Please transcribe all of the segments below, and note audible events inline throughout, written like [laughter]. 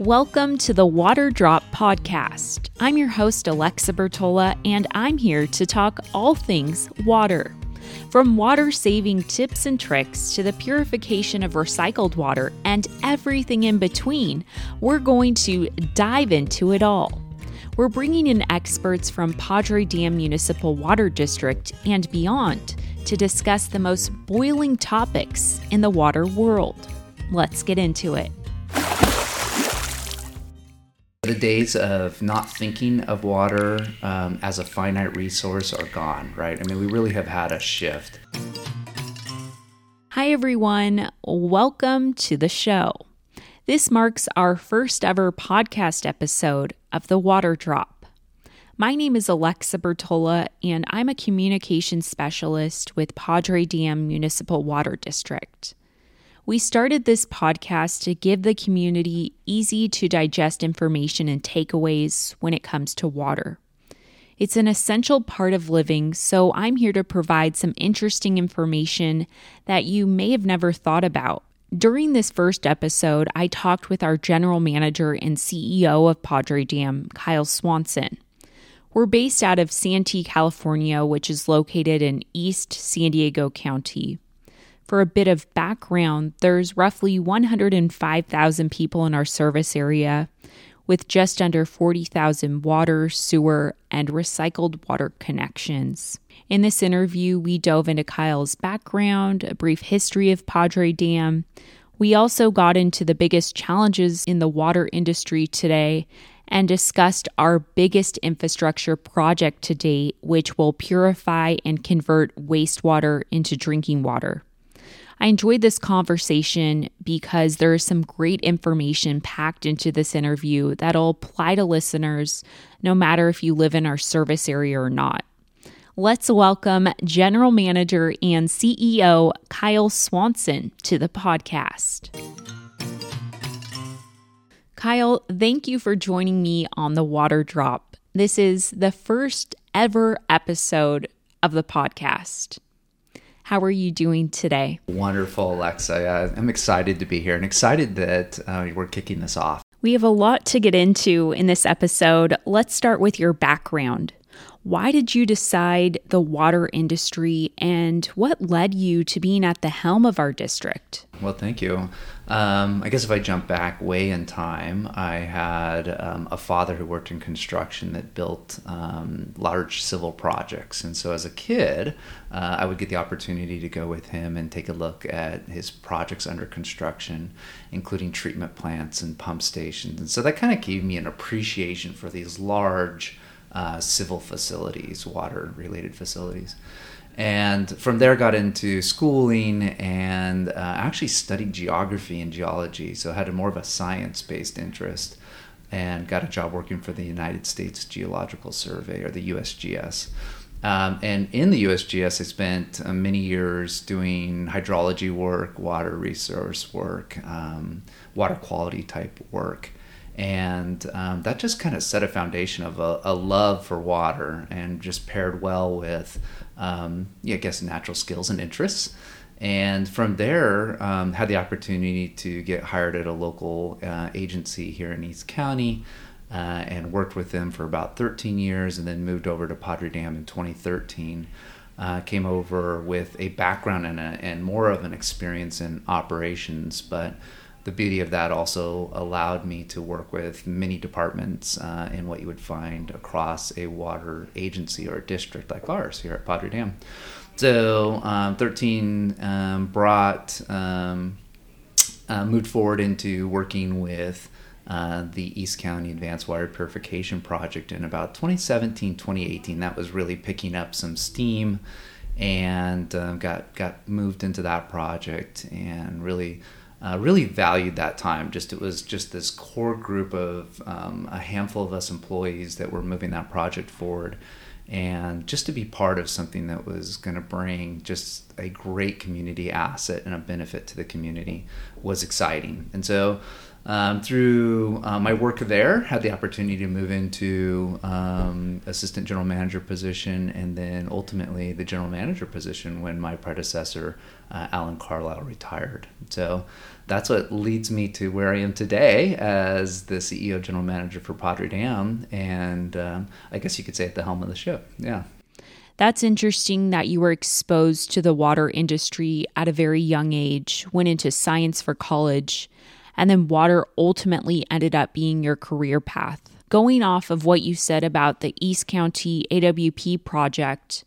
Welcome to the Water Drop Podcast. I'm your host, Alexa Bertola, and I'm here to talk all things water. From water saving tips and tricks to the purification of recycled water and everything in between, we're going to dive into it all. We're bringing in experts from Padre Dam Municipal Water District and beyond to discuss the most boiling topics in the water world. Let's get into it. The days of not thinking of water um, as a finite resource are gone, right? I mean, we really have had a shift. Hi, everyone. Welcome to the show. This marks our first ever podcast episode of The Water Drop. My name is Alexa Bertola, and I'm a communication specialist with Padre Dam Municipal Water District. We started this podcast to give the community easy to digest information and takeaways when it comes to water. It's an essential part of living, so I'm here to provide some interesting information that you may have never thought about. During this first episode, I talked with our general manager and CEO of Padre Dam, Kyle Swanson. We're based out of Santee, California, which is located in East San Diego County. For a bit of background, there's roughly 105,000 people in our service area, with just under 40,000 water, sewer, and recycled water connections. In this interview, we dove into Kyle's background, a brief history of Padre Dam. We also got into the biggest challenges in the water industry today and discussed our biggest infrastructure project to date, which will purify and convert wastewater into drinking water. I enjoyed this conversation because there is some great information packed into this interview that'll apply to listeners no matter if you live in our service area or not. Let's welcome General Manager and CEO Kyle Swanson to the podcast. Kyle, thank you for joining me on the Water Drop. This is the first ever episode of the podcast. How are you doing today? Wonderful, Alexa. I'm excited to be here and excited that uh, we're kicking this off. We have a lot to get into in this episode. Let's start with your background. Why did you decide the water industry and what led you to being at the helm of our district? Well, thank you. Um, I guess if I jump back way in time, I had um, a father who worked in construction that built um, large civil projects. And so as a kid, uh, I would get the opportunity to go with him and take a look at his projects under construction, including treatment plants and pump stations. And so that kind of gave me an appreciation for these large uh, civil facilities, water related facilities. And from there, got into schooling and uh, actually studied geography and geology. So I had a more of a science based interest and got a job working for the United States Geological Survey or the USGS. Um, and in the USGS, I spent uh, many years doing hydrology work, water resource work, um, water quality type work and um, that just kind of set a foundation of a, a, love for water and just paired well with um, yeah, I guess natural skills and interests. And from there um, had the opportunity to get hired at a local uh, agency here in East County uh, and worked with them for about 13 years and then moved over to Padre Dam in 2013 uh, came over with a background and, a, and more of an experience in operations but the beauty of that also allowed me to work with many departments uh, in what you would find across a water agency or district like ours here at Padre Dam. So, um, 13 um, brought, um, uh, moved forward into working with uh, the East County Advanced Water Purification Project in about 2017, 2018. That was really picking up some steam and um, got, got moved into that project and really uh, really valued that time. Just it was just this core group of um, a handful of us employees that were moving that project forward, and just to be part of something that was going to bring just a great community asset and a benefit to the community was exciting. And so um, through uh, my work there, had the opportunity to move into um, assistant general manager position, and then ultimately the general manager position when my predecessor, uh, Alan Carlisle, retired. So that's what leads me to where I am today as the CEO, general manager for Padre Dam, and um, I guess you could say at the helm of the ship. Yeah. That's interesting that you were exposed to the water industry at a very young age, went into science for college, and then water ultimately ended up being your career path. Going off of what you said about the East County AWP project,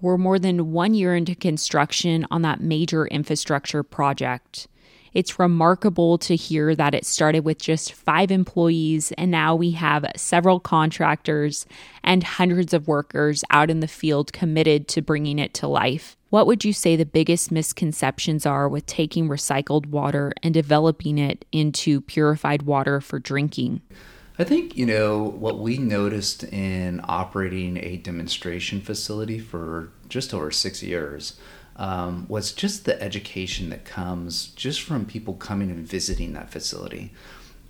we're more than one year into construction on that major infrastructure project. It's remarkable to hear that it started with just five employees, and now we have several contractors and hundreds of workers out in the field committed to bringing it to life. What would you say the biggest misconceptions are with taking recycled water and developing it into purified water for drinking? I think, you know, what we noticed in operating a demonstration facility for just over six years um, was just the education that comes just from people coming and visiting that facility.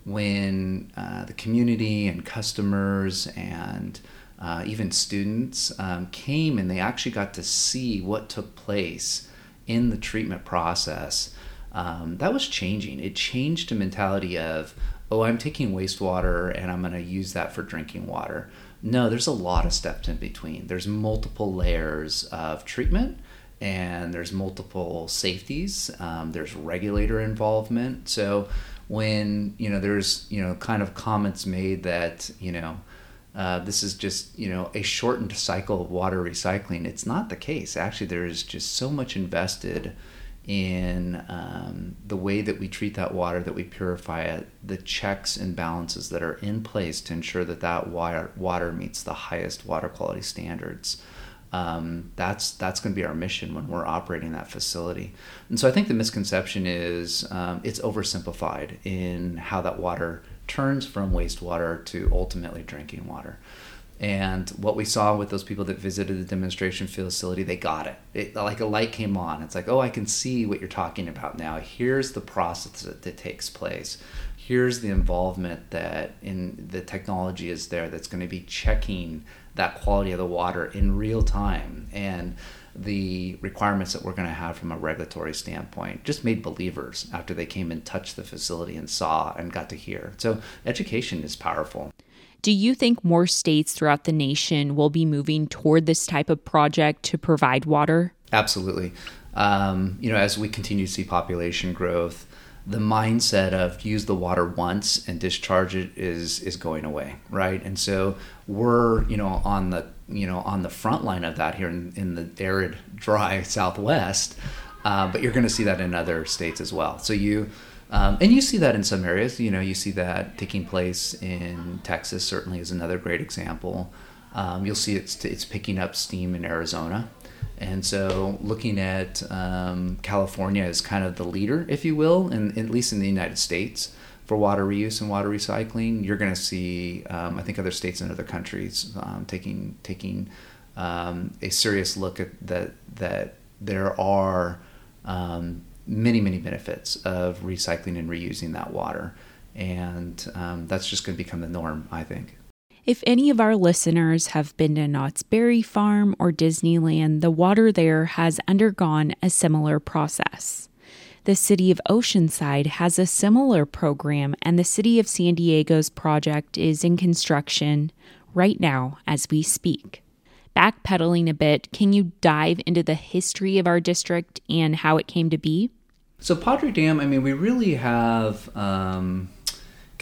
When uh, the community and customers and uh, even students um, came and they actually got to see what took place in the treatment process, um, that was changing. It changed the mentality of, oh, I'm taking wastewater and I'm going to use that for drinking water. No, there's a lot of steps in between. There's multiple layers of treatment and there's multiple safeties. Um, there's regulator involvement. So when you know there's you know kind of comments made that you know uh, this is just you know a shortened cycle of water recycling, it's not the case. Actually, there is just so much invested in um, the way that we treat that water, that we purify it, the checks and balances that are in place to ensure that that water, water meets the highest water quality standards um, that's that's going to be our mission when we're operating that facility. And so I think the misconception is um, it's oversimplified in how that water turns from wastewater to ultimately drinking water. And what we saw with those people that visited the demonstration facility, they got it. it. Like a light came on. It's like, oh, I can see what you're talking about now. Here's the process that, that takes place. Here's the involvement that in the technology is there that's going to be checking that quality of the water in real time and the requirements that we're going to have from a regulatory standpoint just made believers after they came and touched the facility and saw and got to hear. So education is powerful. Do you think more states throughout the nation will be moving toward this type of project to provide water? Absolutely. Um, you know, as we continue to see population growth, the mindset of use the water once and discharge it is is going away right? And so we're you know on the you know on the front line of that here in, in the arid dry [laughs] southwest uh, but you're going to see that in other states as well. So you um, and you see that in some areas you know you see that taking place in texas certainly is another great example. Um, you'll see it's, it's picking up steam in arizona and so, looking at um, California as kind of the leader, if you will, and at least in the United States for water reuse and water recycling, you're going to see, um, I think, other states and other countries um, taking taking um, a serious look at that. That there are um, many many benefits of recycling and reusing that water, and um, that's just going to become the norm, I think. If any of our listeners have been to Knott's Berry Farm or Disneyland, the water there has undergone a similar process. The city of Oceanside has a similar program, and the city of San Diego's project is in construction right now as we speak. Backpedaling a bit, can you dive into the history of our district and how it came to be? So, Padre Dam, I mean, we really have. Um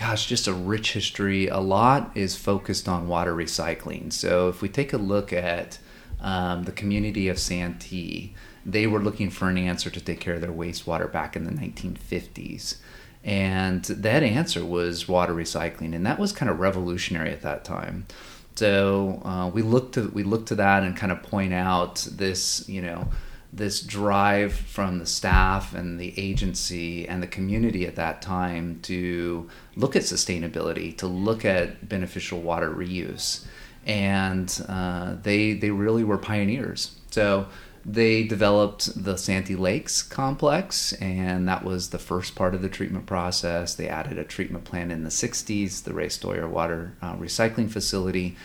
gosh, just a rich history. A lot is focused on water recycling. So if we take a look at um, the community of Santee, they were looking for an answer to take care of their wastewater back in the 1950s. And that answer was water recycling, and that was kind of revolutionary at that time. So uh, we looked to we looked to that and kind of point out this, you know, this drive from the staff and the agency and the community at that time to look at sustainability, to look at beneficial water reuse, and uh, they they really were pioneers. So they developed the Santee Lakes complex, and that was the first part of the treatment process. They added a treatment plant in the 60s, the Ray Stoyer Water uh, Recycling Facility,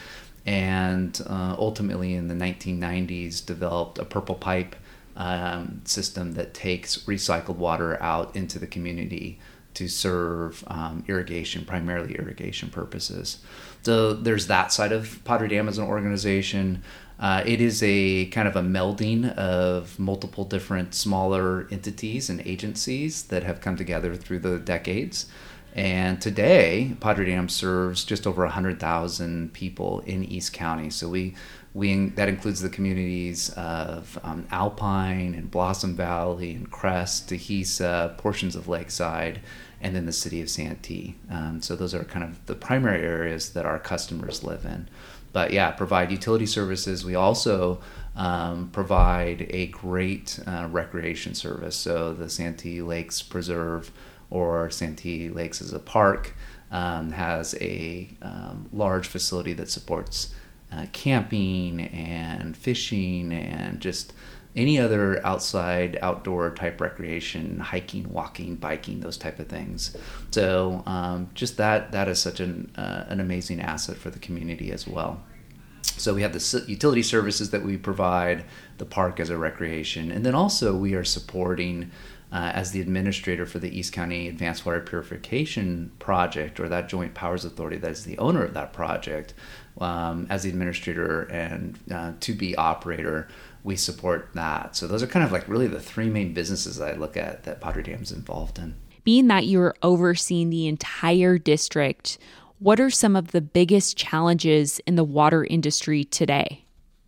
and uh, ultimately in the 1990s developed a purple pipe um, system that takes recycled water out into the community to serve um, irrigation, primarily irrigation purposes. So there's that side of Padre Dam as an organization. Uh, it is a kind of a melding of multiple different smaller entities and agencies that have come together through the decades. And today, Padre Dam serves just over 100,000 people in East County. So we, we that includes the communities of um, Alpine and Blossom Valley and Crest, Dehesa, portions of Lakeside, and then the city of Santee. Um, so those are kind of the primary areas that our customers live in but yeah, provide utility services. We also um, provide a great uh, recreation service. So the Santee Lakes Preserve or Santee Lakes as a park um, has a um, large facility that supports uh, camping and fishing and just any other outside outdoor type recreation hiking walking biking those type of things. So um, just that that is such an, uh, an amazing asset for the community as well. So we have the utility services that we provide the park as a recreation and then also we are supporting uh, as the administrator for the east county advanced water purification project or that joint powers authority that is the owner of that project um, as the administrator and uh, to be operator we support that. So those are kind of like really the three main businesses I look at that Padre Dam's involved in. Being that you're overseeing the entire district, what are some of the biggest challenges in the water industry today?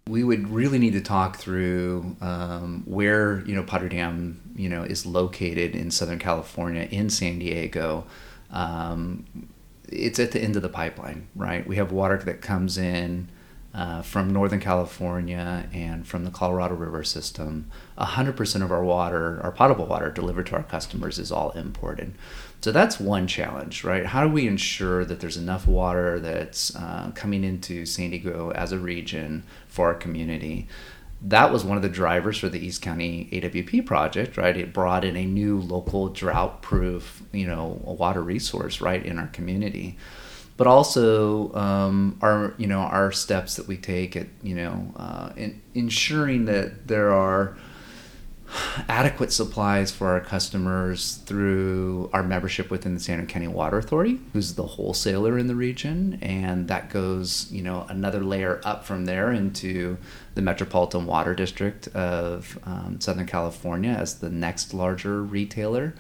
We would really need to talk through um, where you know Padre Dam you know is located in Southern California in San Diego. Um, it's at the end of the pipeline, right? We have water that comes in uh, from Northern California and from the Colorado River system. 100% of our water, our potable water delivered to our customers, is all imported. So that's one challenge, right? How do we ensure that there's enough water that's uh, coming into San Diego as a region for our community? That was one of the drivers for the East County AWP project, right? It brought in a new local drought-proof, you know, water resource right in our community but also um, our you know our steps that we take at you know uh, in ensuring that there are adequate supplies for our customers through our membership within the San Diego County Water Authority, who's the wholesaler in the region, and that goes you know another layer up from there into the Metropolitan Water District of um, Southern California as the next larger retailer.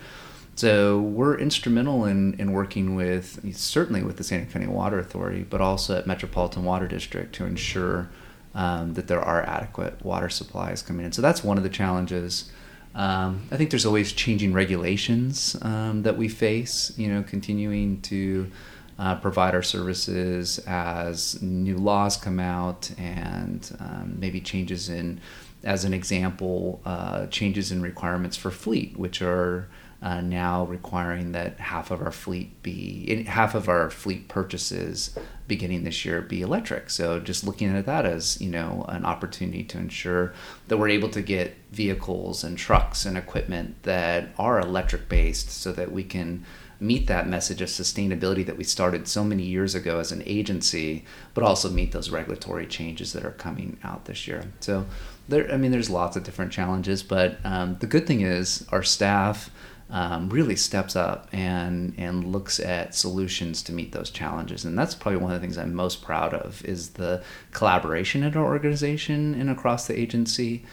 So we're instrumental in, in working with certainly with the San Diego County Water Authority, but also at Metropolitan Water District to ensure um, that there are adequate water supplies coming in. So that's one of the challenges. Um, I think there's always changing regulations um, that we face. You know, continuing to uh, provide our services as new laws come out and um, maybe changes in, as an example, uh, changes in requirements for fleet, which are uh, now requiring that half of our fleet be half of our fleet purchases beginning this year be electric. So just looking at that as you know an opportunity to ensure that we're able to get vehicles and trucks and equipment that are electric based, so that we can meet that message of sustainability that we started so many years ago as an agency, but also meet those regulatory changes that are coming out this year. So there, I mean, there's lots of different challenges, but um, the good thing is our staff um, really steps up and and looks at solutions to meet those challenges. And that's probably one of the things i'm most proud of is the collaboration in our organization and across the agency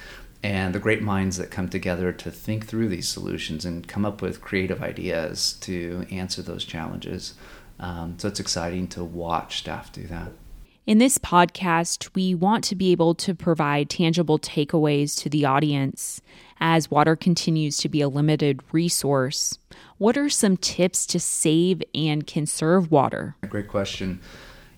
and the great minds that come together to think through these solutions and come up with creative ideas to answer those challenges. Um, so it's exciting to watch staff do that. In this podcast, we want to be able to provide tangible takeaways to the audience as water continues to be a limited resource. What are some tips to save and conserve water? Great question.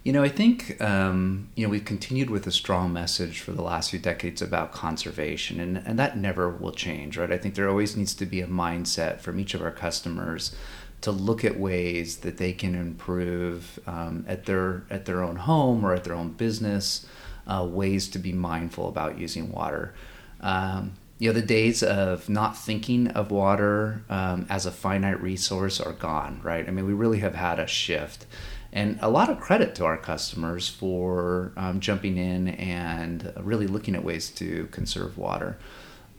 You know, I think um, you know we've continued with a strong message for the last few decades about conservation, and, and that never will change, right? I think there always needs to be a mindset from each of our customers to look at ways that they can improve um, at their at their own home or at their own business, uh, ways to be mindful about using water. Um, you know, the days of not thinking of water um, as a finite resource are gone, right? I mean, we really have had a shift. And a lot of credit to our customers for um, jumping in and really looking at ways to conserve water.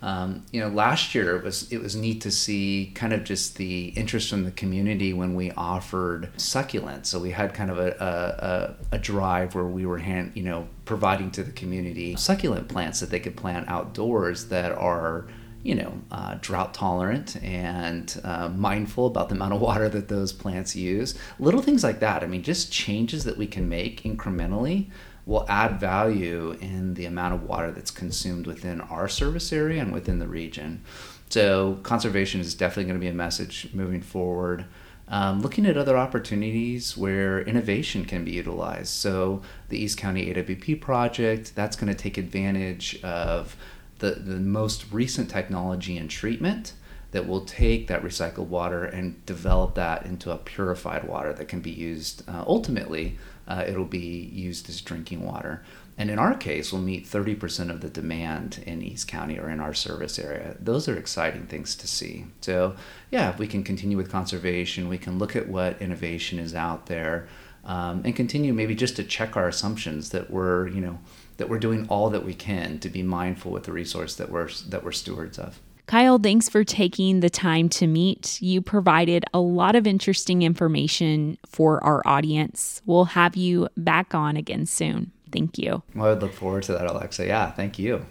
Um, you know, last year it was it was neat to see kind of just the interest from the community when we offered succulents. So we had kind of a, a, a drive where we were hand, you know providing to the community succulent plants that they could plant outdoors that are you know, uh, drought tolerant and uh, mindful about the amount of water that those plants use. Little things like that. I mean, just changes that we can make incrementally will add value in the amount of water that's consumed within our service area and within the region. So, conservation is definitely going to be a message moving forward. Um, looking at other opportunities where innovation can be utilized. So, the East County AWP project, that's going to take advantage of the, the most recent technology and treatment that will take that recycled water and develop that into a purified water that can be used uh, ultimately uh, it'll be used as drinking water. And in our case we'll meet 30% of the demand in east county or in our service area. Those are exciting things to see. So yeah if we can continue with conservation. We can look at what innovation is out there um, and continue maybe just to check our assumptions that we're you know that we're doing all that we can to be mindful with the resource that we're that we're stewards of. Kyle, thanks for taking the time to meet. You provided a lot of interesting information for our audience. We'll have you back on again soon. Thank you. Well, I would look forward to that, Alexa. Yeah, thank you.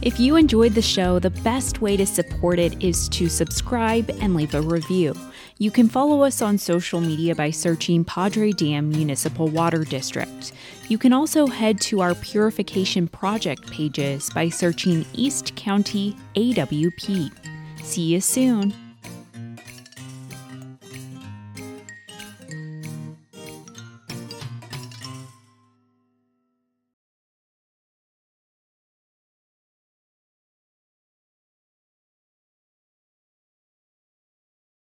If you enjoyed the show, the best way to support it is to subscribe and leave a review. You can follow us on social media by searching Padre Dam Municipal Water District. You can also head to our purification project pages by searching East County AWP. See you soon.